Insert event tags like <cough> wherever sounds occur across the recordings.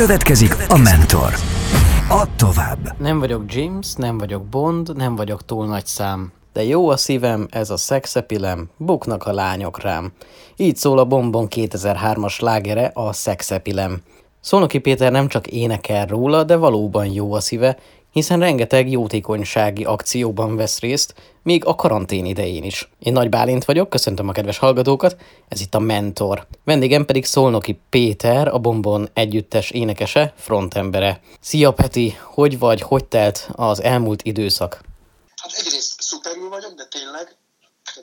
Következik a Mentor. Add tovább. Nem vagyok James, nem vagyok Bond, nem vagyok túl nagy szám. De jó a szívem, ez a szexepilem, buknak a lányok rám. Így szól a Bombon 2003-as lágere, a szexepilem. Szolnoki Péter nem csak énekel róla, de valóban jó a szíve, hiszen rengeteg jótékonysági akcióban vesz részt, még a karantén idején is. Én Nagy Bálint vagyok, köszöntöm a kedves hallgatókat, ez itt a Mentor. Vendégem pedig Szolnoki Péter, a Bombon együttes énekese, frontembere. Szia Peti, hogy vagy, hogy telt az elmúlt időszak? Hát egyrészt szuperül vagyok, de tényleg,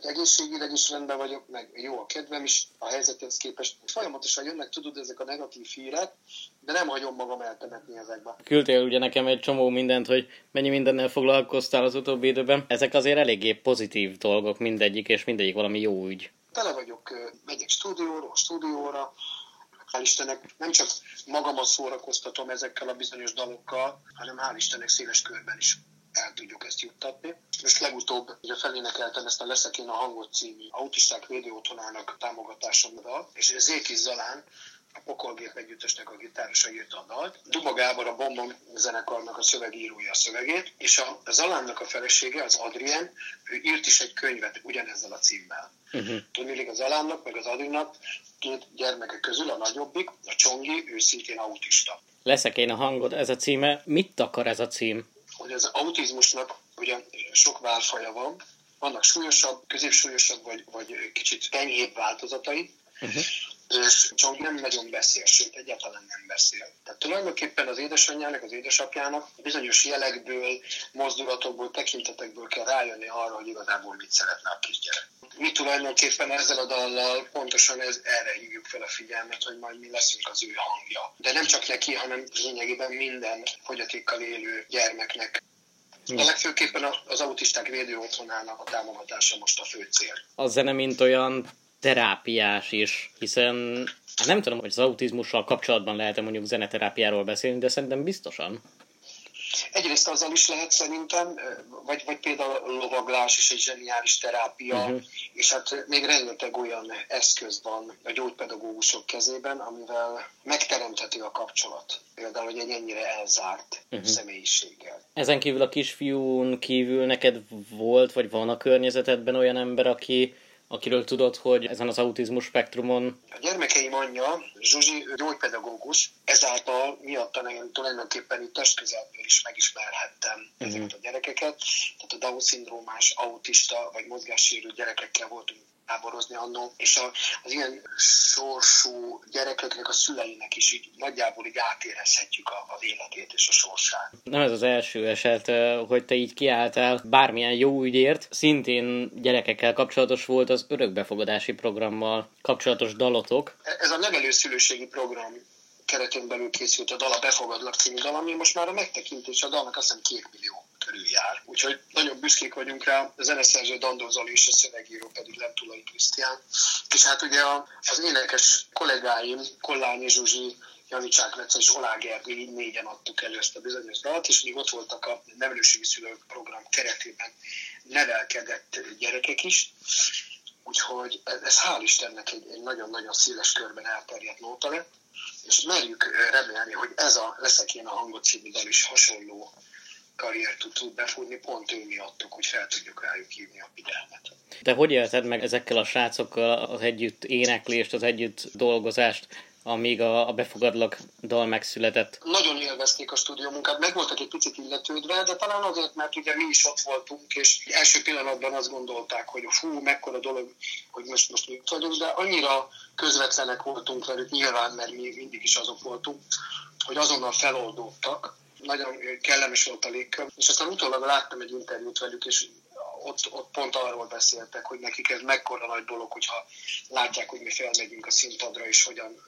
egészségileg is rendben vagyok, meg jó a kedvem is a helyzethez képest. Folyamatosan jönnek, tudod, ezek a negatív hírek, de nem hagyom magam eltemetni ezekbe. Küldtél ugye nekem egy csomó mindent, hogy mennyi mindennel foglalkoztál az utóbbi időben. Ezek azért eléggé pozitív dolgok mindegyik, és mindegyik valami jó ügy. Tele vagyok, megyek stúdióról, stúdióra, hál' Istennek nem csak magamat szórakoztatom ezekkel a bizonyos dalokkal, hanem hál' Istennek széles körben is el tudjuk ezt juttatni. Most legutóbb ugye felénekeltem ezt a Leszek én a hangot című autisták védőotthonának támogatásomra, és Zékis Zalán a Pokolgép együttesnek a gitárosa írta a dalt. Duma Gábor a Bombom zenekarnak a szövegírója a szövegét, és a Zalánnak a felesége, az Adrien, ő írt is egy könyvet ugyanezzel a címmel. Uh-huh. Tudnélik az Alánnak, meg az Adriennak két gyermeke közül a nagyobbik, a Csongi, ő szintén autista. Leszek én a hangod, ez a címe. Mit akar ez a cím? Hogy az autizmusnak ugye sok válfaja van, vannak súlyosabb, középsúlyosabb vagy, vagy kicsit enyhébb változatai, uh-huh. És csak nem nagyon beszél, sőt egyáltalán nem beszél. Tehát tulajdonképpen az édesanyjának, az édesapjának bizonyos jelekből, mozdulatokból, tekintetekből kell rájönni arra, hogy igazából mit szeretne a kisgyerek. Mi tulajdonképpen ezzel a dallal pontosan ez, erre hívjuk fel a figyelmet, hogy majd mi leszünk az ő hangja. De nem csak neki, hanem lényegében minden fogyatékkal élő gyermeknek de legfőképpen az autisták védő otthonának a támogatása most a fő cél. A zene mint olyan terápiás is, hiszen hát nem tudom, hogy az autizmussal kapcsolatban lehet-e mondjuk zeneterápiáról beszélni, de szerintem biztosan. Egyrészt azzal is lehet szerintem, vagy, vagy például a lovaglás is egy zseniális terápia, uh-huh. és hát még rengeteg olyan eszköz van a gyógypedagógusok kezében, amivel megteremthető a kapcsolat. Például, hogy egy ennyire elzárt uh-huh. személyiséggel. Ezen kívül a kisfiún kívül neked volt, vagy van a környezetedben olyan ember, aki akiről tudod, hogy ezen az autizmus spektrumon... A gyermekeim anyja, Zsuzsi, gyógypedagógus, ezáltal miatta nekem tulajdonképpen itt testközelből is megismerhettem uh-huh. ezeket a gyerekeket. Tehát a Down-szindrómás, autista vagy mozgássérült gyerekekkel voltunk táborozni annó, és a, az ilyen sorsú gyerekeknek a szüleinek is így nagyjából így átérezhetjük a, az életét és a sorsát. Nem ez az első eset, hogy te így kiálltál bármilyen jó ügyért, szintén gyerekekkel kapcsolatos volt az örökbefogadási programmal kapcsolatos dalotok. Ez a nevelőszülőségi program keretén belül készült a Dala Befogadlak című dal, ami most már a megtekintés a dalnak azt hiszem két millió körül jár. Úgyhogy nagyon büszkék vagyunk rá, a zeneszerző Dandó Zoli és a szövegíró pedig Lentulai Krisztián. És hát ugye az énekes kollégáim, Kollányi Zsuzsi, Janicsák Lece és Olá Gergő, így négyen adtuk elő ezt a bizonyos dalt, és még ott voltak a nevelőségi szülők program keretében nevelkedett gyerekek is. Úgyhogy ez hál' Istennek egy, egy nagyon-nagyon széles körben elterjedt nóta lett és merjük remélni, hogy ez a Leszek én a hangot című dal is hasonló karriert tud, tud befutni, pont ő miattuk, hogy fel tudjuk rájuk hívni a figyelmet. De hogy élted meg ezekkel a srácokkal az együtt éneklést, az együtt dolgozást, amíg a, a befogadlak dal megszületett? Nagyon élvezték a stúdió munkát, meg voltak egy picit illetődve, de talán azért, mert ugye mi is ott voltunk, és első pillanatban azt gondolták, hogy fú, mekkora dolog, hogy most, most mi vagyunk, de annyira közvetlenek voltunk velük, nyilván, mert mi mindig is azok voltunk, hogy azonnal feloldódtak, nagyon kellemes volt a légkör, és aztán utólag láttam egy interjút velük, és ott, ott pont arról beszéltek, hogy nekik ez mekkora nagy dolog, hogyha látják, hogy mi felmegyünk a színpadra, és hogyan,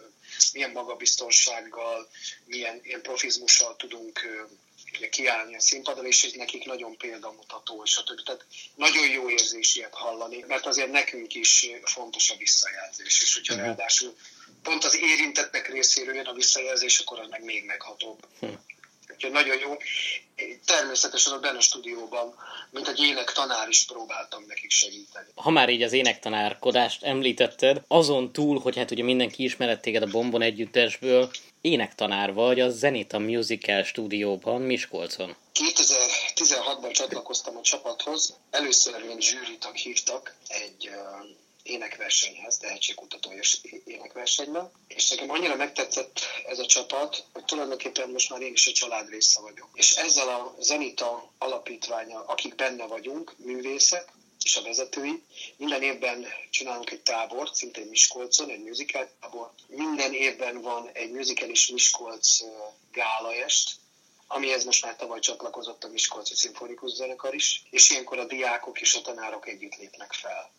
milyen magabiztonsággal, milyen ilyen profizmussal tudunk kiállni a színpadon, és ez nekik nagyon példamutató, és a többi. Tehát nagyon jó érzés ilyet hallani, mert azért nekünk is fontos a visszajelzés, és hogyha uh-huh. ráadásul pont az érintettek részéről jön a visszajelzés, akkor az meg még meghatóbb. Hm. Úgyhogy nagyon jó. Természetesen a benne stúdióban, mint egy ének tanár is próbáltam nekik segíteni. Ha már így az énektanárkodást említetted, azon túl, hogy hát ugye mindenki ismeret téged a Bombon együttesből, énektanár vagy a Zenita Musical stúdióban Miskolcon. 2016-ban csatlakoztam a csapathoz. Először én zsűritak hívtak egy énekversenyhez, tehetségkutató énekversenyben, és nekem annyira megtetszett ez a csapat, hogy tulajdonképpen most már én is a család része vagyok. És ezzel a Zenita alapítványa, akik benne vagyunk, művészek, és a vezetői. Minden évben csinálunk egy tábort, szintén Miskolcon, egy musical tábor. Minden évben van egy musical és Miskolc gálaest, amihez most már tavaly csatlakozott a Miskolci Szimfonikus Zenekar is, és ilyenkor a diákok és a tanárok együtt lépnek fel.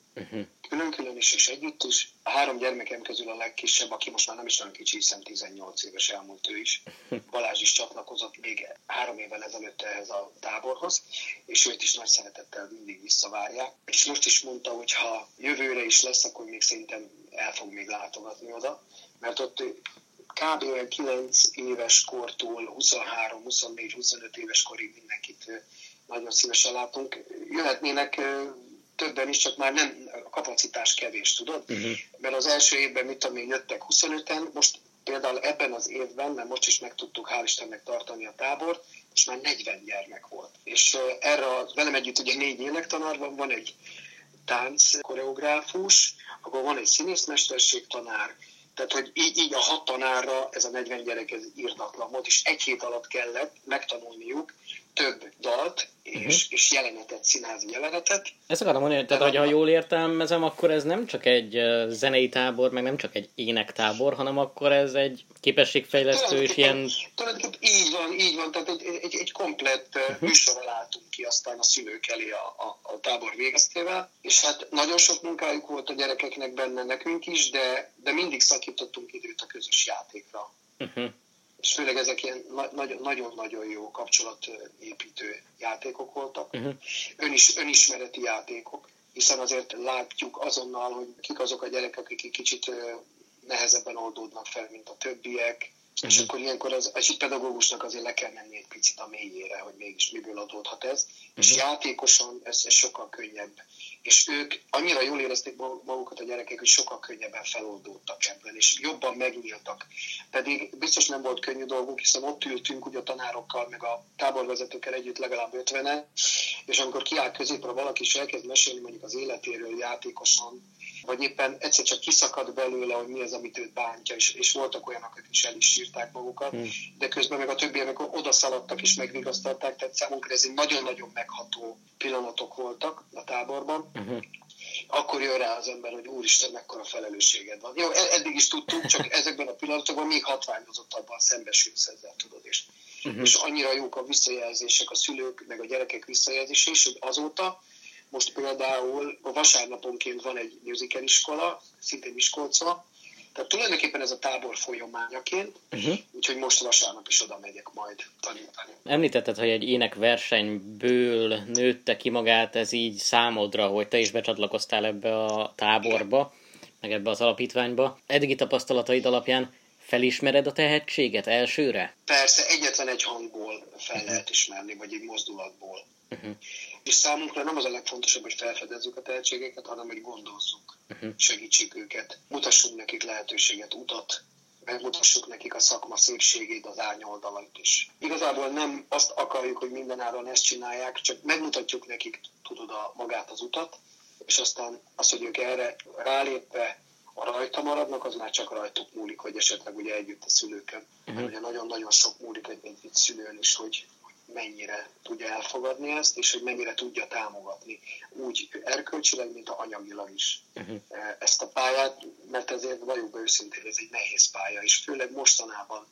Külön-külön is és együtt is. A három gyermekem közül a legkisebb, aki most már nem is olyan kicsi, hiszen 18 éves elmúlt ő is. Balázs is csatlakozott még három évvel ezelőtt ehhez a táborhoz, és őt is nagy szeretettel mindig visszavárják. És most is mondta, hogy ha jövőre is lesz, akkor még szerintem el fog még látogatni oda, mert ott kb. 9 éves kortól 23, 24, 25 éves korig mindenkit nagyon szívesen látunk. Jöhetnének többen is, csak már nem a kapacitás kevés, tudod? Uh-huh. Mert az első évben, mit tudom én, jöttek 25-en, most például ebben az évben, mert most is meg tudtuk hál' Istennek tartani a tábort, most már 40 gyermek volt. És erre a, velem együtt ugye négy énektanár van, van egy tánc koreográfus, akkor van egy színészmesterség tanár, tehát, hogy így, így a hat tanárra ez a 40 gyerek ez írdatlan volt, és egy hét alatt kellett megtanulniuk több dalt, és, uh-huh. és jelenetet, színházi jelenetet. Ezt akarom mondani, tehát hogy ha jól értelmezem, akkor ez nem csak egy zenei tábor, meg nem csak egy énektábor, hanem akkor ez egy képességfejlesztő és ilyen... Tulajdonképpen így van, így van, tehát egy, egy, egy komplett uh-huh. műsorra látunk ki aztán a szülők elé a, a, a tábor végeztével, és hát nagyon sok munkájuk volt a gyerekeknek benne nekünk is, de, de mindig szakítottunk időt a közös játékra. Uh-huh és főleg ezek ilyen nagyon-nagyon jó kapcsolatépítő játékok voltak. Uh-huh. Önis, önismereti játékok, hiszen azért látjuk azonnal, hogy kik azok a gyerekek, akik kicsit nehezebben oldódnak fel, mint a többiek. És mhm. akkor ilyenkor az, egy pedagógusnak azért le kell menni egy picit a mélyére, hogy mégis miből adódhat ez. Uh-huh. És játékosan ez, ez sokkal könnyebb. És ők annyira jól érezték magukat a gyerekek, hogy sokkal könnyebben feloldódtak ebben, és jobban megnyíltak. Pedig biztos nem volt könnyű dolgunk, hiszen ott ültünk ugye a tanárokkal, meg a táborvezetőkkel együtt legalább ötvenen, és amikor kiáll középre valaki, és elkezd mesélni mondjuk az életéről játékosan, vagy éppen egyszer csak kiszakad belőle, hogy mi az, amit őt bántja, és, és voltak olyanok, akik is el is sírták magukat, hmm. de közben meg a többiek oda szaladtak és megvigasztalták, tehát számunkra ez nagyon-nagyon megható pillanatok voltak a táborban. Uh-huh. Akkor jön rá az ember, hogy úristen, mekkora felelősséged van. Jó, e- eddig is tudtuk, csak <laughs> ezekben a pillanatokban még hatványozottabban szembesülsz ezzel, tudod, és, uh-huh. és annyira jók a visszajelzések, a szülők, meg a gyerekek visszajelzése is, hogy azóta most például a vasárnaponként van egy musical iskola, szintén Miskolcon, tehát tulajdonképpen ez a tábor folyamányaként, uh-huh. úgyhogy most vasárnap is oda megyek majd tanítani. Említetted, hogy egy énekversenyből nőtte ki magát ez így számodra, hogy te is becsatlakoztál ebbe a táborba, Igen. meg ebbe az alapítványba. Eddigi tapasztalataid alapján felismered a tehetséget elsőre? Persze, egyetlen egy hangból fel uh-huh. lehet ismerni, vagy egy mozdulatból. Uh-huh. És számunkra nem az a legfontosabb, hogy felfedezzük a tehetségeket, hanem hogy gondozzuk, uh-huh. segítsük őket, mutassunk nekik lehetőséget, utat, megmutassuk nekik a szakma szépségét, az árnyoldalait is. Igazából nem azt akarjuk, hogy mindenáron ezt csinálják, csak megmutatjuk nekik, tudod, a, magát az utat, és aztán az, hogy ők erre rálépve a rajta maradnak, az már csak rajtuk múlik, hogy esetleg ugye együtt a szülőkön. Uh-huh. Ugye nagyon-nagyon sok múlik egy, egy, egy szülőn is, hogy, mennyire tudja elfogadni ezt, és hogy mennyire tudja támogatni úgy erkölcsileg, mint a anyagilag is uh-huh. ezt a pályát, mert ezért vagyok őszintén, ez egy nehéz pálya, és főleg mostanában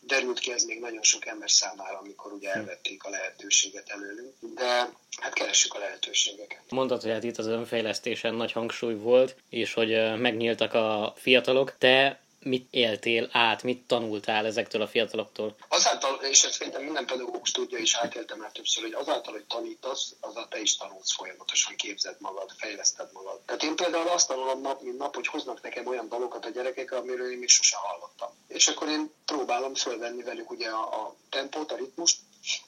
derült ki ez még nagyon sok ember számára, amikor ugye elvették a lehetőséget előlünk, de hát keressük a lehetőségeket. Mondtad, hogy hát itt az önfejlesztésen nagy hangsúly volt, és hogy megnyíltak a fiatalok. Te mit éltél át, mit tanultál ezektől a fiataloktól? Azáltal, és ezt szerintem minden pedagógus tudja, és átéltem már többször, hogy azáltal, hogy tanítasz, azáltal te is tanulsz folyamatosan, képzed magad, fejleszted magad. Tehát én például azt tanulom nap, mint nap, hogy hoznak nekem olyan dalokat a gyerekek, amiről én még sose hallottam. És akkor én próbálom fölvenni velük ugye a, a tempót, a ritmust,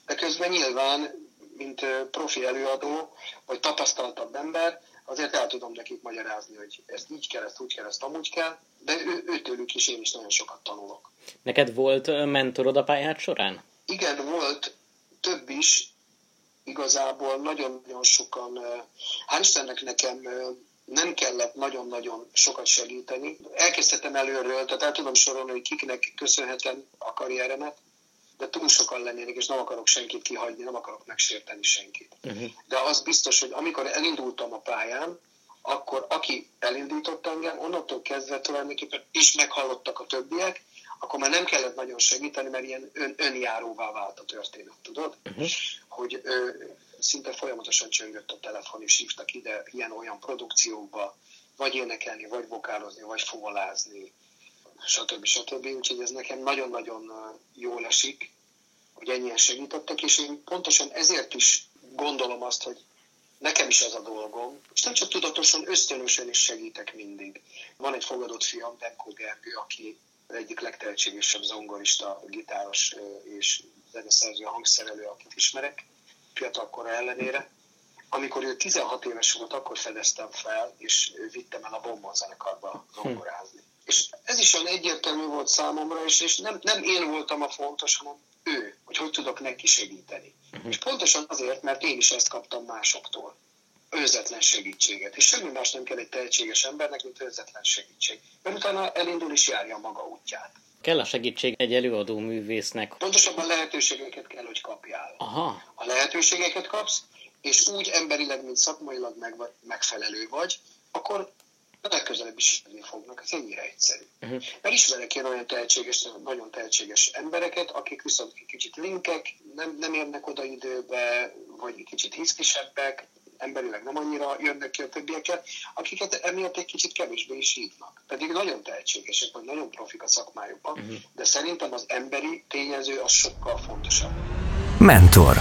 de közben nyilván, mint profi előadó, vagy tapasztaltabb ember, azért el tudom nekik magyarázni, hogy ezt így kell, ezt úgy kell, ezt amúgy kell, de ő, őtőlük is én is nagyon sokat tanulok. Neked volt mentorod a pályát során? Igen, volt több is, igazából nagyon-nagyon sokan, hál' Istennek nekem nem kellett nagyon-nagyon sokat segíteni. Elkezdhetem előről, tehát el tudom sorolni, hogy kiknek köszönhetem a karrieremet, de túl sokan lennének, és nem akarok senkit kihagyni, nem akarok megsérteni senkit. Uh-huh. De az biztos, hogy amikor elindultam a pályán, akkor aki elindított engem, onnantól kezdve tulajdonképpen is meghallottak a többiek, akkor már nem kellett nagyon segíteni, mert ilyen ön, önjáróvá vált a történet, tudod? Uh-huh. Hogy ö, szinte folyamatosan csöngött a telefon, és hívtak ide ilyen-olyan produkciókba, vagy énekelni, vagy vokálozni, vagy fogolázni, stb. stb. Úgyhogy ez nekem nagyon-nagyon jól esik, hogy ennyien segítettek, és én pontosan ezért is gondolom azt, hogy nekem is ez a dolgom, és nem csak tudatosan, ösztönösen is segítek mindig. Van egy fogadott fiam, Benkó Gergő, aki egyik legtehetségesebb zongorista, gitáros és zeneszerző, hangszerelő, akit ismerek, fiatalkora ellenére. Amikor ő 16 éves volt, akkor fedeztem fel, és vittem el a Bombon zenekarba zongorázni. És ez is olyan egyértelmű volt számomra, és, és nem, nem én voltam a fontos, hanem ő, hogy hogy tudok neki segíteni. Uh-huh. És pontosan azért, mert én is ezt kaptam másoktól. Őzetlen segítséget. És semmi más nem kell egy tehetséges embernek, mint őzetlen segítség. Mert utána elindul és járja a maga útját. Kell a segítség egy előadó művésznek? Pontosabban lehetőségeket kell, hogy kapjál. Aha. A lehetőségeket kapsz, és úgy emberileg, mint szakmailag meg, megfelelő vagy, akkor legközelebb is jönni fognak. Ez ennyire egyszerű. Uh-huh. Mert ismerek én olyan tehetséges, nagyon tehetséges embereket, akik viszont kicsit linkek, nem, nem érnek oda időbe, vagy kicsit hiszkisebbek, emberileg nem annyira jönnek ki a többiekkel, akiket emiatt egy kicsit kevésbé is hívnak. Pedig nagyon tehetségesek, vagy nagyon profik a szakmájukban, uh-huh. de szerintem az emberi tényező az sokkal fontosabb. Mentor.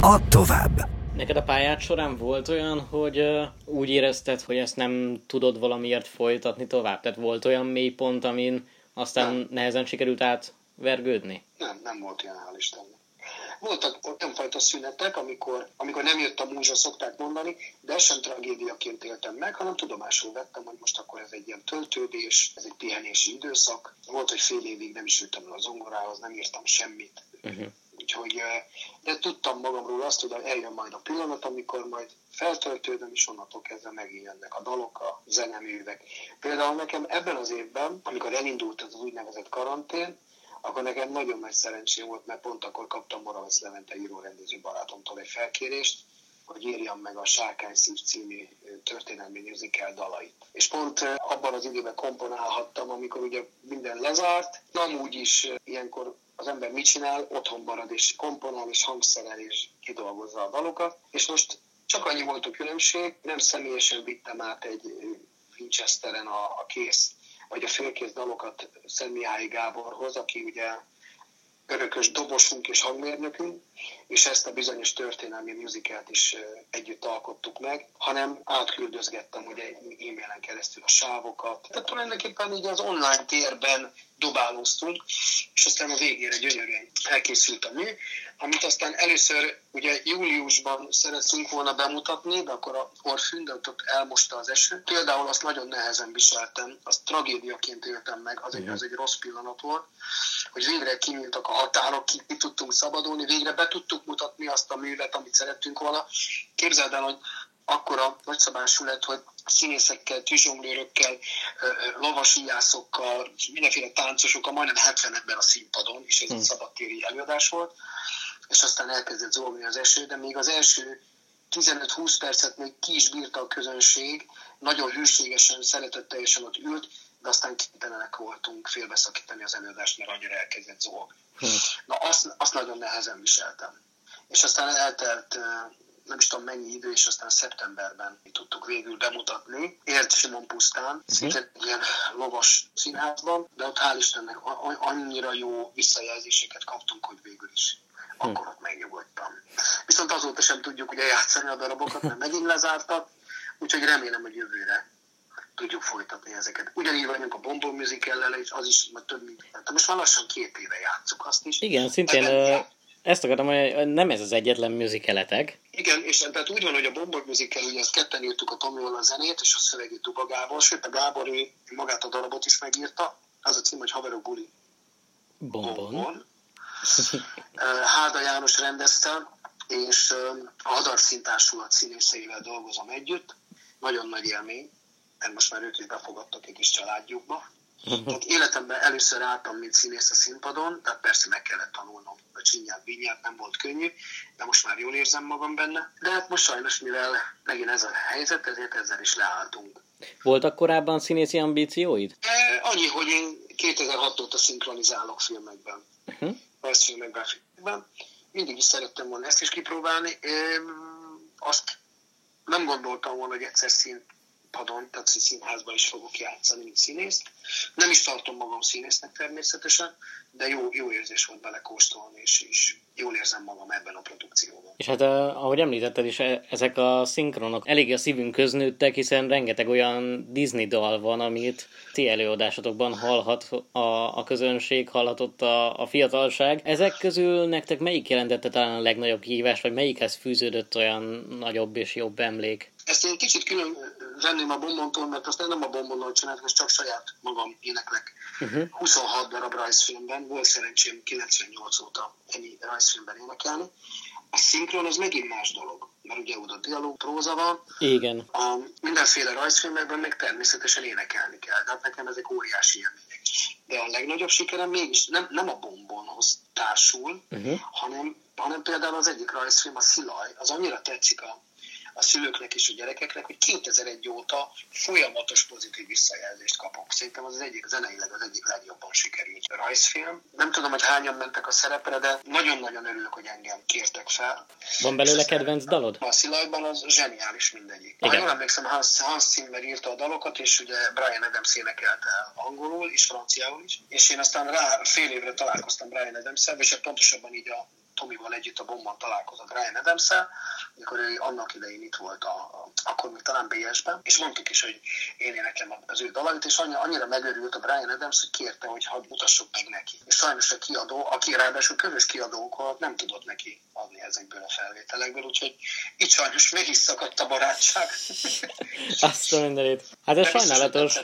Add tovább. Neked a pályát során volt olyan, hogy úgy érezted, hogy ezt nem tudod valamiért folytatni tovább? Tehát volt olyan mélypont, amin aztán nem. nehezen sikerült átvergődni? Nem, nem volt ilyen, hál' Istennek. Voltak olyan fajta szünetek, amikor, amikor nem jött a múzsa, szokták mondani, de ezt sem tragédiaként éltem meg, hanem tudomásul vettem, hogy most akkor ez egy ilyen töltődés, ez egy pihenési időszak. Volt, hogy fél évig nem is ültem le a zongorához, nem írtam semmit. Uh-huh. Úgyhogy, de tudtam magamról azt, hogy eljön majd a pillanat, amikor majd feltöltődöm, és onnantól kezdve megint jönnek a dalok, a zeneművek. Például nekem ebben az évben, amikor elindult az úgynevezett karantén, akkor nekem nagyon nagy szerencsém volt, mert pont akkor kaptam Moravec Levente írórendező barátomtól egy felkérést, hogy írjam meg a Sárkány Szív című történelmi musical dalait. És pont abban az időben komponálhattam, amikor ugye minden lezárt, nem úgy is ilyenkor az ember mit csinál, otthon marad és komponál és hangszerel és kidolgozza a dalokat. És most csak annyi volt a különbség, nem személyesen vittem át egy Winchesteren a, a kész, vagy a félkész dalokat Szent Mihály Gáborhoz, aki ugye örökös dobosunk és hangmérnökünk, és ezt a bizonyos történelmi musicalt is együtt alkottuk meg, hanem átküldözgettem ugye e-mailen keresztül a sávokat. Tehát tulajdonképpen így az online térben dobálóztunk, és aztán a végére gyönyörűen elkészült a mű, amit aztán először ugye júliusban szeretünk volna bemutatni, de akkor a Orfűn, de ott elmosta az eső. Például azt nagyon nehezen viseltem, azt tragédiaként éltem meg, az egy, az egy rossz pillanat volt, hogy végre kinyíltak a határok, ki, ki tudtunk szabadulni, végre be tudtuk mutatni azt a művet, amit szerettünk volna. Képzeld el, hogy akkora nagyszabású lett, hogy színészekkel, tűzsonglőrökkel, lovasíjászokkal, mindenféle táncosokkal, majdnem 70 ember a színpadon, és ez egy hmm. szabadtéri előadás volt, és aztán elkezdett zolni az eső, de még az első 15-20 percet még ki is bírta a közönség, nagyon hűségesen, szeretetteljesen ott ült, de aztán képtelenek voltunk félbeszakítani az előadást, mert annyira elkezdett zolgni. Hmm. Na azt, azt nagyon nehezen viseltem. És aztán eltelt nem is tudom mennyi idő, és aztán szeptemberben tudtuk végül bemutatni. Ért Simon pusztán, uh-huh. szintén ilyen lovas színházban, de ott hál' Istennek annyira jó visszajelzéseket kaptunk, hogy végül is akkor ott megnyugodtam. Viszont azóta sem tudjuk ugye játszani a darabokat, mert megint lezártak, úgyhogy remélem, hogy jövőre tudjuk folytatni ezeket. Ugyanígy vagyunk a Bombon Musical-lel, és az is majd több mint... Most már lassan két éve játszuk azt is. Igen, szintén uh, ezt akartam, hogy nem ez az egyetlen musicaletek. Igen, és tehát úgy van, hogy a Bombon Musical, ugye ezt ketten írtuk a Tomival a zenét, és a szövegét Duba Gábor, sőt a Gábor ő magát a darabot is megírta. Az a cím, hogy Haverok Buli. Bombon. Bombon. Háda János rendezte, és a Hadar Szintársulat színészeivel dolgozom együtt. Nagyon nagy élmény mert most már ők is befogadtak egy kis családjukba. Tehát életemben először álltam, mint színész a színpadon, tehát persze meg kellett tanulnom a csinyát, vinyát, nem volt könnyű, de most már jól érzem magam benne. De hát most sajnos, mivel megint ez a helyzet, ezért ezzel is leálltunk. Voltak korábban színészi ambícióid? E, annyi, hogy én 2006 óta szinkronizálok filmekben, uh-huh. rajzfilmekben, filmekben. Mindig is szerettem volna ezt is kipróbálni. E, azt nem gondoltam volna, hogy egyszer színt padon, tehát színházban is fogok játszani, mint színész. Nem is tartom magam színésznek természetesen, de jó, jó érzés volt belekóstolni, és, és jól érzem magam ebben a produkcióban. És hát ahogy említetted is, e, ezek a szinkronok elég a szívünk köznőttek, hiszen rengeteg olyan Disney dal van, amit ti előadásotokban hallhat a, a közönség, hallhatott a, a fiatalság. Ezek közül nektek melyik jelentette talán a legnagyobb kihívás, vagy melyikhez fűződött olyan nagyobb és jobb emlék? Ezt én kicsit külön venném a bombontól, mert azt nem a bombonnal csináltam, ezt csak saját magam éneklek. Uh-huh. 26 darab rajzfilmben, volt szerencsém 98 óta ennyi rajzfilmben énekelni. A szinkron az megint más dolog, mert ugye oda dialóg, próza van. Igen. A mindenféle rajzfilmekben meg természetesen énekelni kell, tehát nekem ezek óriási élmények. De a legnagyobb sikerem mégis nem, nem a bombonhoz társul, uh-huh. hanem, hanem például az egyik rajzfilm, a Szilaj, az annyira tetszik a a szülőknek és a gyerekeknek, hogy 2001 óta folyamatos pozitív visszajelzést kapok. Szerintem az, az egyik zeneileg az egyik legjobban sikerült rajzfilm. Nem tudom, hogy hányan mentek a szerepre, de nagyon-nagyon örülök, hogy engem kértek fel. Van belőle kedvenc dalod? A Szilajban az zseniális mindegyik. Igen. Ha jól emlékszem, Hans, Hans Zimmer írta a dalokat, és ugye Brian Adams énekelte angolul és franciául is. És én aztán rá fél évre találkoztam Brian adams és pontosabban így a Tomival együtt a bomban találkozott Ryan adams amikor ő annak idején itt volt, a, a, akkor még talán BS-ben, és mondtuk is, hogy én éneklem az ő dalait, és annyira megörült a Brian Adams, hogy kérte, hogy hadd mutassuk meg neki. És sajnos a kiadó, aki ráadásul közös kiadónk nem tudott neki adni ezekből a felvételekből, úgyhogy itt sajnos meg is szakadt a barátság. <laughs> Azt a mindenét. Hát ez sajnálatos.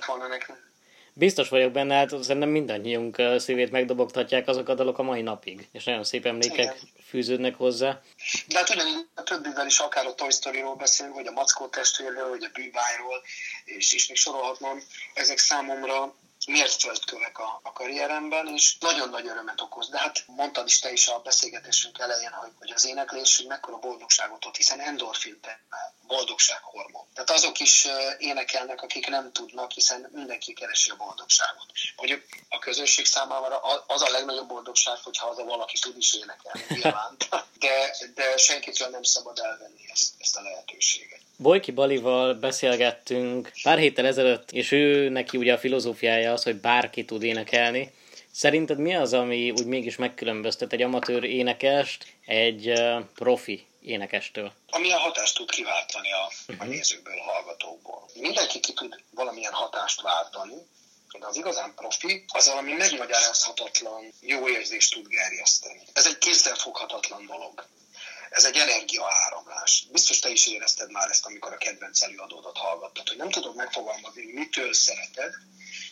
Biztos vagyok benne, hát szerintem mindannyiunk szívét megdobogtatják azok a dalok a mai napig, és nagyon szép emlékek Igen. fűződnek hozzá. De hát ugyanígy a többivel is akár a Toy Story-ról beszélünk, vagy a Mackó testvérről, vagy a Bűbájról, és is még sorolhatnám, ezek számomra mérföldkövek a, a karrieremben, és nagyon nagy örömet okoz. De hát mondtad is te is a beszélgetésünk elején, hogy, hogy az éneklés, hogy mekkora boldogságot ad, hiszen endorfin boldogsághormon. Tehát azok is énekelnek, akik nem tudnak, hiszen mindenki keresi a boldogságot. Hogy a közösség számára az a legnagyobb boldogság, hogyha az a valaki tud is énekelni, nyilván. De, de senkitől nem szabad elvenni ezt, ezt a lehetőséget. Bojki Balival beszélgettünk pár héttel ezelőtt, és ő neki ugye a filozófiája az, hogy bárki tud énekelni. Szerinted mi az, ami úgy mégis megkülönböztet egy amatőr énekest egy profi énekestől? Amilyen hatást tud kiváltani a, a mhm. nézőkből, a hallgatókból. Mindenki ki tud valamilyen hatást váltani, de az igazán profi az valami megmagyarázhatatlan jó érzést tud gerjeszteni. Ez egy kézzelfoghatatlan dolog ez egy energiaáramlás. Biztos te is érezted már ezt, amikor a kedvenc előadódat hallgattad, hogy nem tudod megfogalmazni, mitől szereted,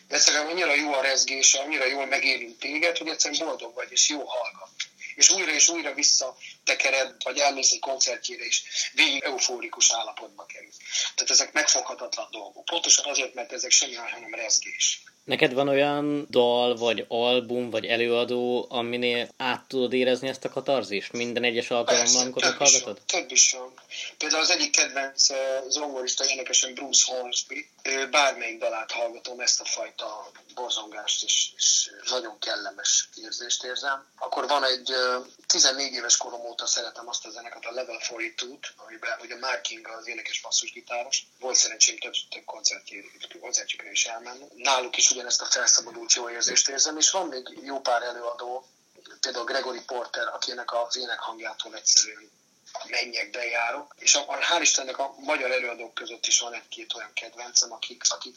de egyszerűen annyira jó a rezgése, annyira jól megérint téged, hogy egyszerűen boldog vagy, és jó hallgat. És újra és újra visszatekered, vagy elmész egy koncertjére, és végig eufórikus állapotba kerül. Tehát ezek megfoghatatlan dolgok. Pontosan azért, mert ezek semmi hanem rezgés. Neked van olyan dal, vagy album, vagy előadó, aminél át tudod érezni ezt a katarzist? Minden egyes alkalommal, amikor meghallgatod? Több is van. Például az egyik kedvenc zongorista énekesen Bruce Hornsby. Bármelyik dalát hallgatom, ezt a fajta borzongást és, és nagyon kellemes érzést érzem. Akkor van egy 14 éves korom óta szeretem azt a zeneket, a Level 42-t, amiben ugye Mark King az énekes basszusgitáros. Volt szerencsém több, több koncertjükre is elmenni. Náluk is ugyanezt a felszabadult jó érzést érzem, és van még jó pár előadó, például Gregory Porter, akinek az énekhangjától egyszerűen mennyekbe járok, és a, a, hál' Istennek a magyar előadók között is van egy-két olyan kedvencem, akik, akik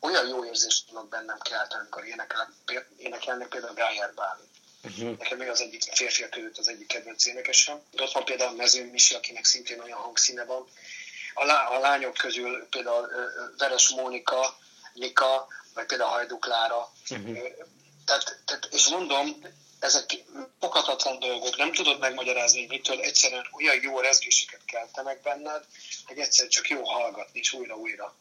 olyan jó érzést tudnak bennem kelteni, amikor énekel, énekelnek, például Gájár Bálint. Uh-huh. Nekem még az egyik férfiak között az egyik kedvenc énekesem. De ott van például Mezőn Misi, akinek szintén olyan hangszíne van. A, lá, a lányok közül például Veres Mónika, Nika, vagy például Hajduk Lára. Uh-huh. Tehát, tehát, és mondom, ezek pokatatlan dolgok, nem tudod megmagyarázni, hogy mitől egyszerűen olyan jó rezgéseket keltenek benned, hogy egyszer csak jó hallgatni, és újra-újra.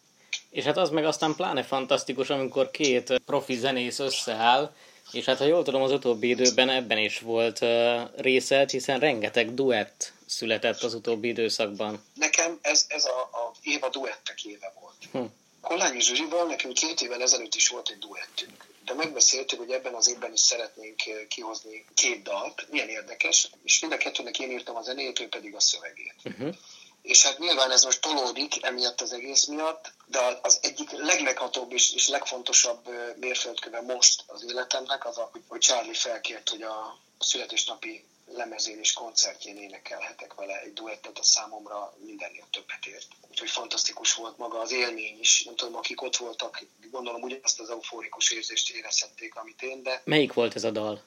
És hát az meg aztán pláne fantasztikus, amikor két profi zenész összeáll, és hát ha jól tudom, az utóbbi időben ebben is volt uh, részed, hiszen rengeteg duett született az utóbbi időszakban. Nekem ez, ez a, a éva duettek éve volt. Hm. Kollányi Zsuzsival nekünk két évvel ezelőtt is volt egy duettünk. De megbeszéltük, hogy ebben az évben is szeretnénk kihozni két dalt. Milyen érdekes. És mind a kettőnek én írtam a zenét, ő pedig a szövegét. Uh-huh és hát nyilván ez most tolódik emiatt az egész miatt, de az egyik legmeghatóbb és, és legfontosabb mérföldköve most az életemnek az, a, hogy Charlie felkért, hogy a születésnapi lemezén és koncertjén énekelhetek vele egy duettet, a számomra mindennél többet ért. Úgyhogy fantasztikus volt maga az élmény is. Nem tudom, akik ott voltak, gondolom ugyanazt az euforikus érzést érezhették, amit én, de... Melyik volt ez a dal?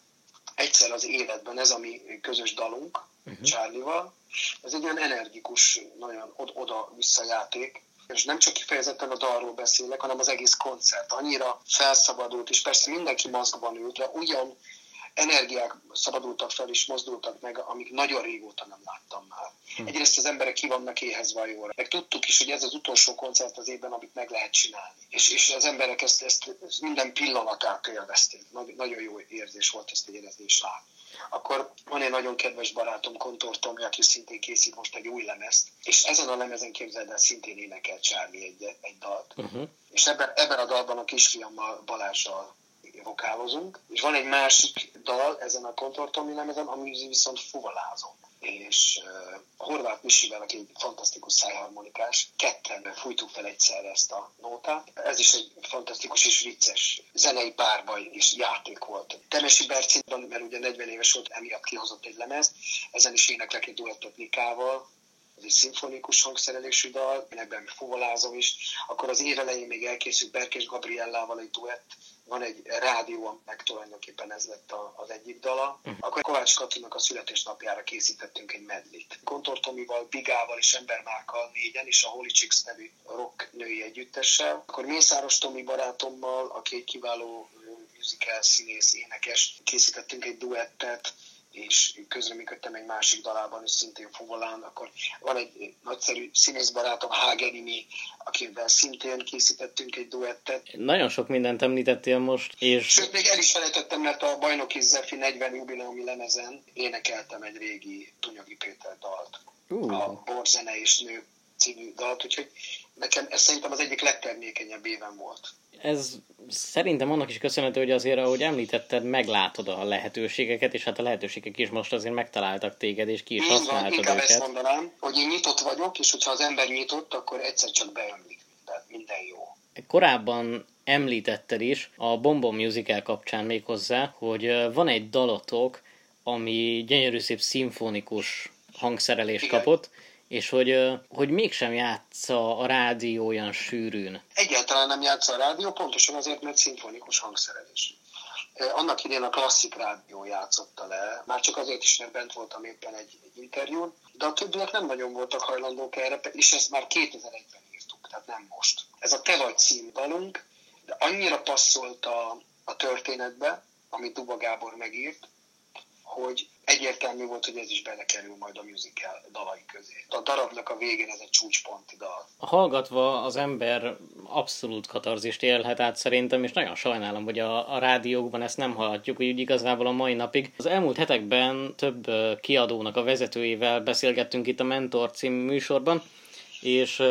Egyszer az életben, ez a mi közös dalunk, uh-huh. Charlie-val. Ez egy olyan energikus, nagyon oda-vissza játék, és nem csak kifejezetten a dalról beszélek, hanem az egész koncert. Annyira felszabadult, és persze mindenki maszkban ült, de ugyan energiák szabadultak fel és mozdultak meg, amik nagyon régóta nem láttam már. Hm. Egyrészt az emberek ki vannak éhezve a jóra. Meg tudtuk is, hogy ez az utolsó koncert az évben, amit meg lehet csinálni. És, és az emberek ezt, ezt, ezt minden pillanatát élvezték. Nagy, nagyon jó érzés volt ezt érezni és látni. Akkor van egy nagyon kedves barátom, Kontor Tomi, aki szintén készít most egy új lemezt, és ezen a lemezen képzeld el, szintén énekel Csármi egy, egy dalt. Uh-huh. És ebben, ebben a dalban a kisfiammal Balázsral vokálozunk, és van egy másik dal ezen a kontortomi lemezen, ami viszont fuvalázom és uh, Horváth Misivel, aki egy fantasztikus szájharmonikás, ketten fújtuk fel egyszerre ezt a nótát. Ez is egy fantasztikus és vicces zenei párbaj és játék volt. Temesi Bercinban, mert ugye 40 éves volt, emiatt kihozott egy lemez, ezen is éneklek egy duettot Nikával, ez egy szimfonikus hangszerelésű dal, én ebben fuvolázom is. Akkor az év elején még elkészült Berkés Gabriellával egy duett, van egy rádió, meg tulajdonképpen ez lett a, az egyik dala. Uh-huh. Akkor Kovács Katinak a születésnapjára készítettünk egy medlit. Kontor Tomival, Bigával és Embermárkkal négyen, és a Holy Chicks nevű rock női együttessel. Akkor Mészáros Tomi barátommal, aki egy kiváló musical színész, énekes, készítettünk egy duettet, és közreműködtem egy másik dalában is szintén Fuvolán, akkor van egy nagyszerű színészbarátom, Hagenimi, akivel szintén készítettünk egy duettet. Nagyon sok mindent említettél most, és... Sőt, még el is felejtettem, mert a Bajnoki Zefi 40 jubileumi lemezen énekeltem egy régi Tunyagi Péter dalt. Uh. A Borzene és Nő című dalt, úgyhogy nekem ez szerintem az egyik legtermékenyebb éven volt. Ez szerintem annak is köszönhető, hogy azért, ahogy említetted, meglátod a lehetőségeket, és hát a lehetőségek is most azért megtaláltak téged, és ki is használtad van, inkább őket. ezt mondanám, hogy én nyitott vagyok, és hogyha az ember nyitott, akkor egyszer csak beömlik minden, minden jó. Korábban említetted is a Bombom Musical kapcsán még hozzá, hogy van egy dalotok, ami gyönyörű szép szimfonikus hangszerelést Igen. kapott, és hogy, hogy mégsem játsza a rádió olyan sűrűn. Egyáltalán nem játsza a rádió, pontosan azért, mert szimfonikus hangszerelés. Annak idén a klasszik rádió játszotta le, már csak azért is, mert bent voltam éppen egy, egy interjún, de a többiek nem nagyon voltak hajlandók erre, és ezt már 2001-ben írtuk, tehát nem most. Ez a Te vagy címdalunk, de annyira passzolt a, a történetbe, amit Duba Gábor megírt, hogy egyértelmű volt, hogy ez is belekerül majd a musical dalai közé. A darabnak a végén ez egy csúcsponti dal. Hallgatva az ember abszolút katarzist élhet át szerintem, és nagyon sajnálom, hogy a, a rádiókban ezt nem hallhatjuk, hogy igazából a mai napig. Az elmúlt hetekben több kiadónak a vezetőivel beszélgettünk itt a Mentor című műsorban, és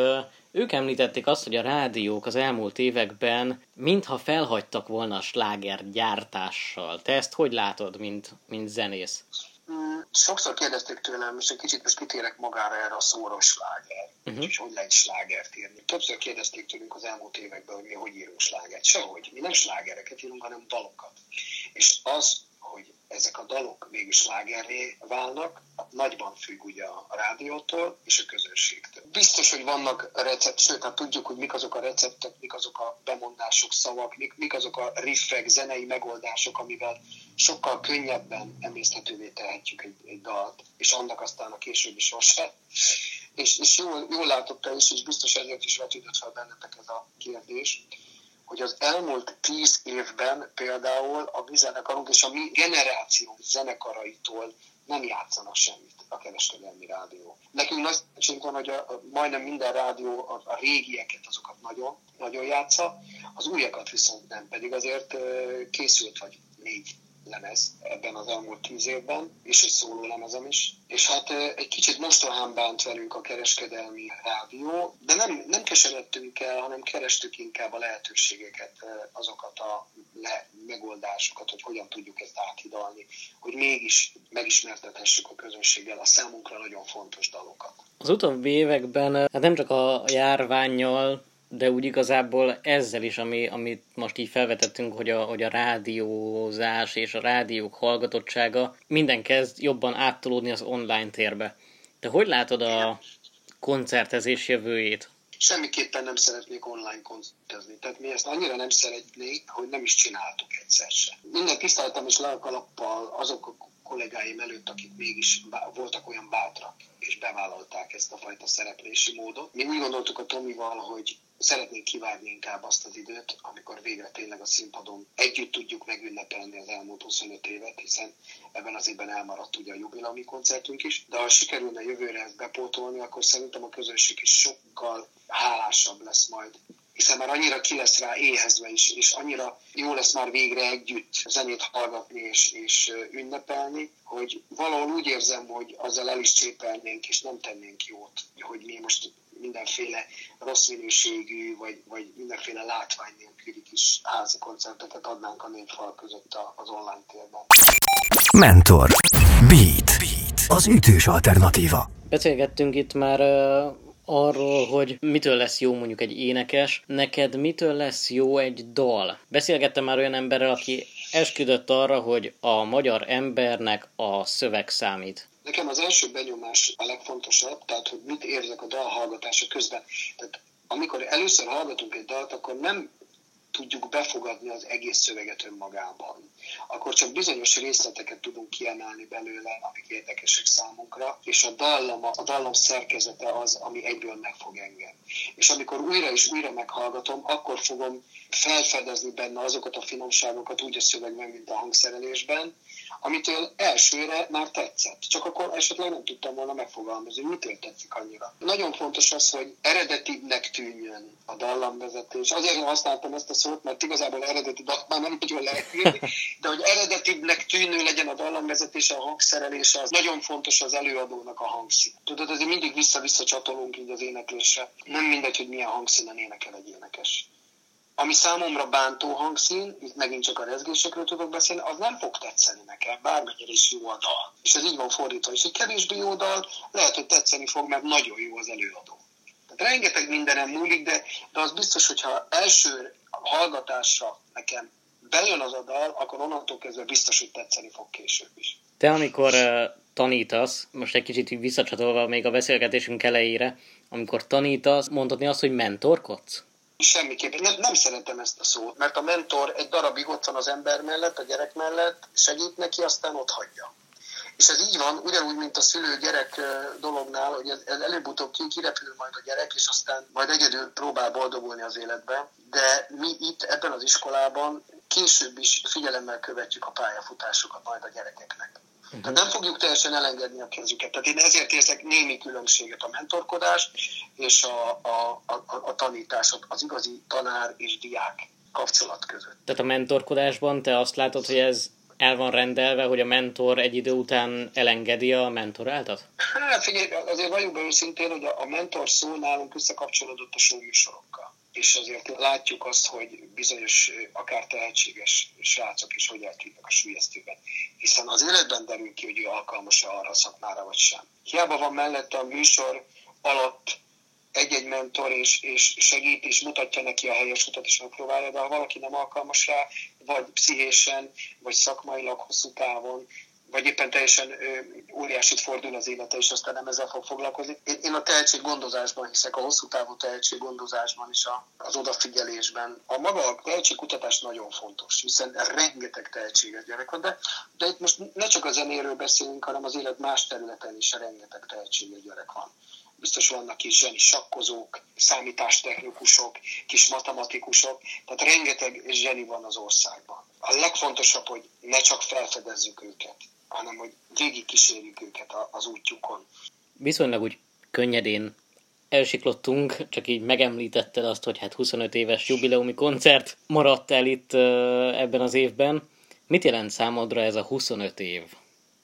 ők említették azt, hogy a rádiók az elmúlt években mintha felhagytak volna a sláger gyártással. Te ezt hogy látod, mint, mint zenész? Mm, sokszor kérdezték tőlem, és egy kicsit most kitérek magára erre a szóra, sláger, uh-huh. és hogy lehet slágert írni. Többször kérdezték tőlünk az elmúlt években, hogy mi hogy írunk slágert. Sehogy. Mi nem slágereket írunk, hanem dalokat. És az, hogy ezek a dalok mégis slágerré válnak, nagyban függ ugye a rádiótól és a közönségtől. Biztos, hogy vannak recept, sőt, hát tudjuk, hogy mik azok a receptek, mik azok a bemondások, szavak, mik, mik azok a riffek, zenei megoldások, amivel sokkal könnyebben emészthetővé tehetjük egy, egy dalt, és annak aztán a későbbi sorsa. És, és jól, jól látotta is, és biztos ezért is vetődött fel bennetek ez a kérdés, hogy az elmúlt tíz évben például a mi zenekarunk és a mi generáció zenekaraitól nem játszanak semmit a kereskedelmi rádió. Nekünk nagy szerencsénk van, hogy a, a, majdnem minden rádió a, a régieket, azokat nagyon, nagyon játsza, az újakat viszont nem, pedig azért készült vagy négy lemez ebben az elmúlt tíz évben, és egy szóló lemezem is. És hát egy kicsit mostohán bánt velünk a kereskedelmi rádió, de nem, nem keseredtünk el, hanem kerestük inkább a lehetőségeket, azokat a le, megoldásokat, hogy hogyan tudjuk ezt áthidalni, hogy mégis megismertethessük a közönséggel a számunkra nagyon fontos dalokat. Az utóbbi években hát nem csak a járványjal, de úgy igazából ezzel is, ami, amit most így felvetettünk, hogy a, hogy a rádiózás és a rádiók hallgatottsága minden kezd jobban áttolódni az online térbe. De hogy látod a koncertezés jövőjét? Semmiképpen nem szeretnék online koncertezni. Tehát mi ezt annyira nem szeretnék, hogy nem is csináltuk egyszer se. Minden tiszteltem és lelkalappal azok a kollégáim előtt, akik mégis voltak olyan bátrak, és bevállalták ezt a fajta szereplési módot. Mi úgy gondoltuk a Tomival, hogy szeretnénk kivárni inkább azt az időt, amikor végre tényleg a színpadon együtt tudjuk megünnepelni az elmúlt 25 évet, hiszen ebben az évben elmaradt ugye a jubilami koncertünk is, de ha sikerülne jövőre ezt bepótolni, akkor szerintem a közönség is sokkal hálásabb lesz majd hiszen már annyira ki lesz rá éhezve is, és annyira jó lesz már végre együtt zenét hallgatni és, és ünnepelni, hogy valahol úgy érzem, hogy azzal el is csépelnénk, és nem tennénk jót, hogy mi most mindenféle rossz minőségű, vagy, vagy mindenféle látvány nélküli kis házi koncerteket adnánk a négy fal között az online térben. Mentor. Beat. Beat. Az ütős alternatíva. Beszélgettünk itt már uh, arról, hogy mitől lesz jó mondjuk egy énekes, neked mitől lesz jó egy dal. Beszélgettem már olyan emberrel, aki esküdött arra, hogy a magyar embernek a szöveg számít. Nekem az első benyomás a legfontosabb, tehát hogy mit érzek a dal hallgatása közben. Tehát amikor először hallgatunk egy dalt, akkor nem tudjuk befogadni az egész szöveget önmagában. Akkor csak bizonyos részleteket tudunk kiemelni belőle, amik érdekesek számunkra, és a dallam, a dallam szerkezete az, ami egyből megfog engem. És amikor újra és újra meghallgatom, akkor fogom felfedezni benne azokat a finomságokat úgy a szövegben, mint a hangszerelésben, amitől elsőre már tetszett. Csak akkor esetleg nem tudtam volna megfogalmazni, mitől tetszik annyira. Nagyon fontos az, hogy eredetibbnek tűnjön a dallamvezetés. Azért használtam ezt a szót, mert igazából eredeti dalt már nem nagyon lehet írni, de hogy eredetibbnek tűnő legyen a dallamvezetés, a hangszerelése, az nagyon fontos az előadónak a hangszín. Tudod, azért mindig vissza-vissza csatolunk így az éneklésre. Nem mindegy, hogy milyen hangszínen énekel egy énekes ami számomra bántó hangszín, itt megint csak a rezgésekről tudok beszélni, az nem fog tetszeni nekem, bármennyire is jó a dal. És ez így van fordítva. És egy kevésbé jó dal lehet, hogy tetszeni fog, mert nagyon jó az előadó. Tehát rengeteg mindenem múlik, de, de az biztos, hogyha első hallgatásra nekem bejön az a dal, akkor onnantól kezdve biztos, hogy tetszeni fog később is. Te amikor uh, tanítasz, most egy kicsit visszacsatolva még a beszélgetésünk elejére, amikor tanítasz, mondhatni azt, hogy mentorkodsz? Semmiképpen. Nem, nem szeretem ezt a szót, mert a mentor egy darabig ott van az ember mellett, a gyerek mellett, segít neki, aztán ott hagyja. És ez így van, ugyanúgy, mint a szülő-gyerek dolognál, hogy ez, előbb-utóbb kirepül majd a gyerek, és aztán majd egyedül próbál boldogulni az életbe. De mi itt ebben az iskolában később is figyelemmel követjük a pályafutásokat majd a gyerekeknek. Tehát nem fogjuk teljesen elengedni a kezüket. Tehát én ezért érzek némi különbséget a mentorkodás és a, a, a, a tanítás, az igazi tanár és diák kapcsolat között. Tehát a mentorkodásban te azt látod, hogy ez el van rendelve, hogy a mentor egy idő után elengedi a mentoráltat? Hát figyelj, azért vagyunk be őszintén, hogy a mentor szó nálunk összekapcsolódott a showműsorokkal. És azért látjuk azt, hogy bizonyos, akár tehetséges srácok is hogy eltűnnek a sülyeztőben. Hiszen az életben derül ki, hogy ő alkalmas arra a szakmára vagy sem. Hiába van mellette a műsor alatt egy-egy mentor, és, és segít, és mutatja neki a helyes utat, és megpróbálja, de ha valaki nem alkalmas rá, vagy pszichésen, vagy szakmailag hosszú távon, vagy éppen teljesen óriásit fordul az élete, és aztán nem ezzel fog foglalkozni. Én, a tehetséggondozásban hiszek, a hosszú távú tehetséggondozásban is, a, az odafigyelésben. A maga a tehetségkutatás nagyon fontos, hiszen rengeteg tehetséges gyerek van, de, de itt most ne csak a zenéről beszélünk, hanem az élet más területen is rengeteg tehetséges gyerek van biztos vannak kis zseni sakkozók, számítástechnikusok, kis matematikusok, tehát rengeteg zseni van az országban. A legfontosabb, hogy ne csak felfedezzük őket, hanem hogy végig kísérjük őket az útjukon. Viszonylag úgy könnyedén elsiklottunk, csak így megemlítetted azt, hogy hát 25 éves jubileumi koncert maradt el itt ebben az évben. Mit jelent számodra ez a 25 év?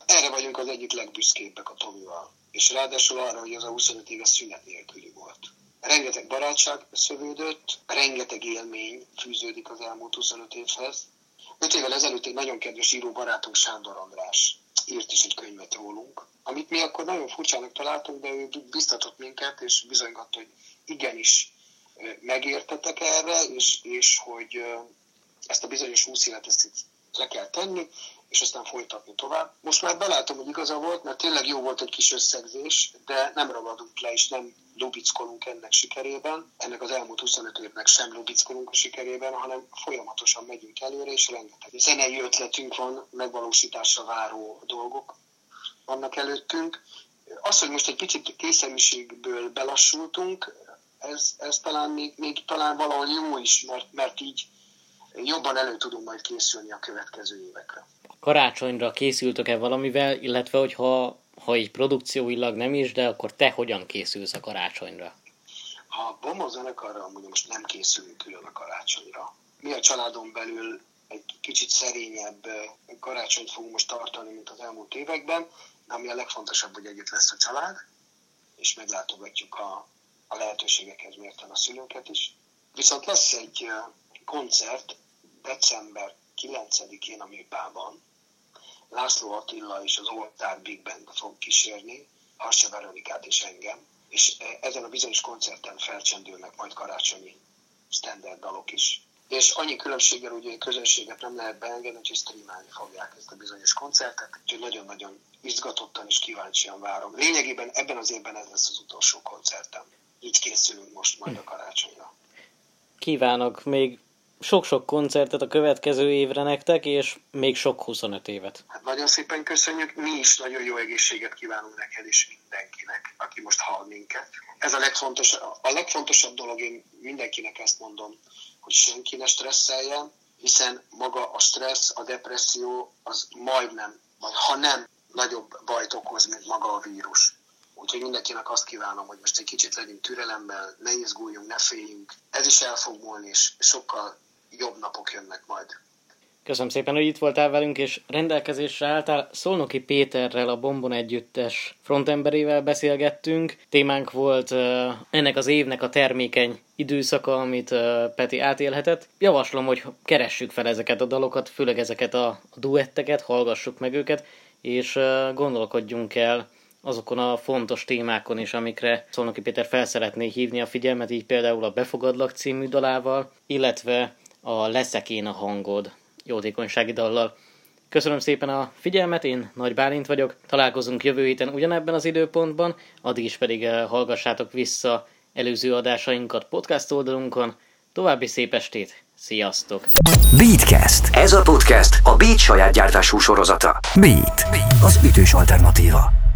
Erre vagyunk az egyik legbüszkébbek a Tomival és ráadásul arra, hogy az a 25 éves szünet nélküli volt. Rengeteg barátság szövődött, rengeteg élmény fűződik az elmúlt 25 évhez. Öt évvel ezelőtt egy nagyon kedves író barátunk Sándor András írt is egy könyvet rólunk, amit mi akkor nagyon furcsának találtunk, de ő biztatott minket, és bizonygatta, hogy igenis megértetek erre, és, és hogy ezt a bizonyos 20 évet ezt le kell tenni, és aztán folytatni tovább. Most már belátom, hogy igaza volt, mert tényleg jó volt egy kis összegzés, de nem ragadunk le, és nem lubickolunk ennek sikerében, ennek az elmúlt 25 évnek sem lubickolunk a sikerében, hanem folyamatosan megyünk előre, és rengeteg zenei ötletünk van, megvalósításra váró dolgok vannak előttünk. Az, hogy most egy picit készenűségből belassultunk, ez, ez talán még, még talán valahol jó is, mert, mert így jobban elő tudunk majd készülni a következő évekre karácsonyra készültök-e valamivel, illetve hogyha ha így produkcióilag nem is, de akkor te hogyan készülsz a karácsonyra? A Bomba zenekarra amúgy most nem készülünk külön a karácsonyra. Mi a családon belül egy kicsit szerényebb karácsonyt fogunk most tartani, mint az elmúlt években, de ami a legfontosabb, hogy együtt lesz a család, és meglátogatjuk a, a lehetőségekhez mérten a szülőket is. Viszont lesz egy koncert december 9-én a Műpában, László Attila és az Oltár Big Band fog kísérni, Harsa Veronikát és engem, és ezen a bizonyos koncerten felcsendülnek majd karácsonyi standard dalok is. És annyi különbséggel ugye közönséget nem lehet beengedni, hogy streamálni fogják ezt a bizonyos koncertet, úgyhogy nagyon-nagyon izgatottan és kíváncsian várom. Lényegében ebben az évben ez lesz az utolsó koncertem. Így készülünk most majd a karácsonyra. Kívánok még sok-sok koncertet a következő évre nektek, és még sok 25 évet. Hát nagyon szépen köszönjük, mi is nagyon jó egészséget kívánunk neked és mindenkinek, aki most hall minket. Ez a legfontosabb, a legfontosabb dolog, én mindenkinek ezt mondom, hogy senki ne stresszeljen, hiszen maga a stressz, a depresszió az majdnem, vagy ha nem, nagyobb bajt okoz, mint maga a vírus. Úgyhogy mindenkinek azt kívánom, hogy most egy kicsit legyünk türelemmel, ne izguljunk, ne féljünk. Ez is el fog múlni, és sokkal jobb napok jönnek majd. Köszönöm szépen, hogy itt voltál velünk, és rendelkezésre álltál. Szolnoki Péterrel, a Bombon Együttes frontemberével beszélgettünk. Témánk volt uh, ennek az évnek a termékeny időszaka, amit uh, Peti átélhetett. Javaslom, hogy keressük fel ezeket a dalokat, főleg ezeket a duetteket, hallgassuk meg őket, és uh, gondolkodjunk el azokon a fontos témákon is, amikre Szolnoki Péter fel szeretné hívni a figyelmet, így például a Befogadlak című dalával, illetve a Leszek én a hangod jótékonysági dallal. Köszönöm szépen a figyelmet, én Nagy Bálint vagyok, találkozunk jövő héten ugyanebben az időpontban, addig is pedig eh, hallgassátok vissza előző adásainkat podcast oldalunkon. További szép estét, sziasztok! Beatcast. Ez a podcast a Beat saját gyártású sorozata. Beat, az ütős alternatíva.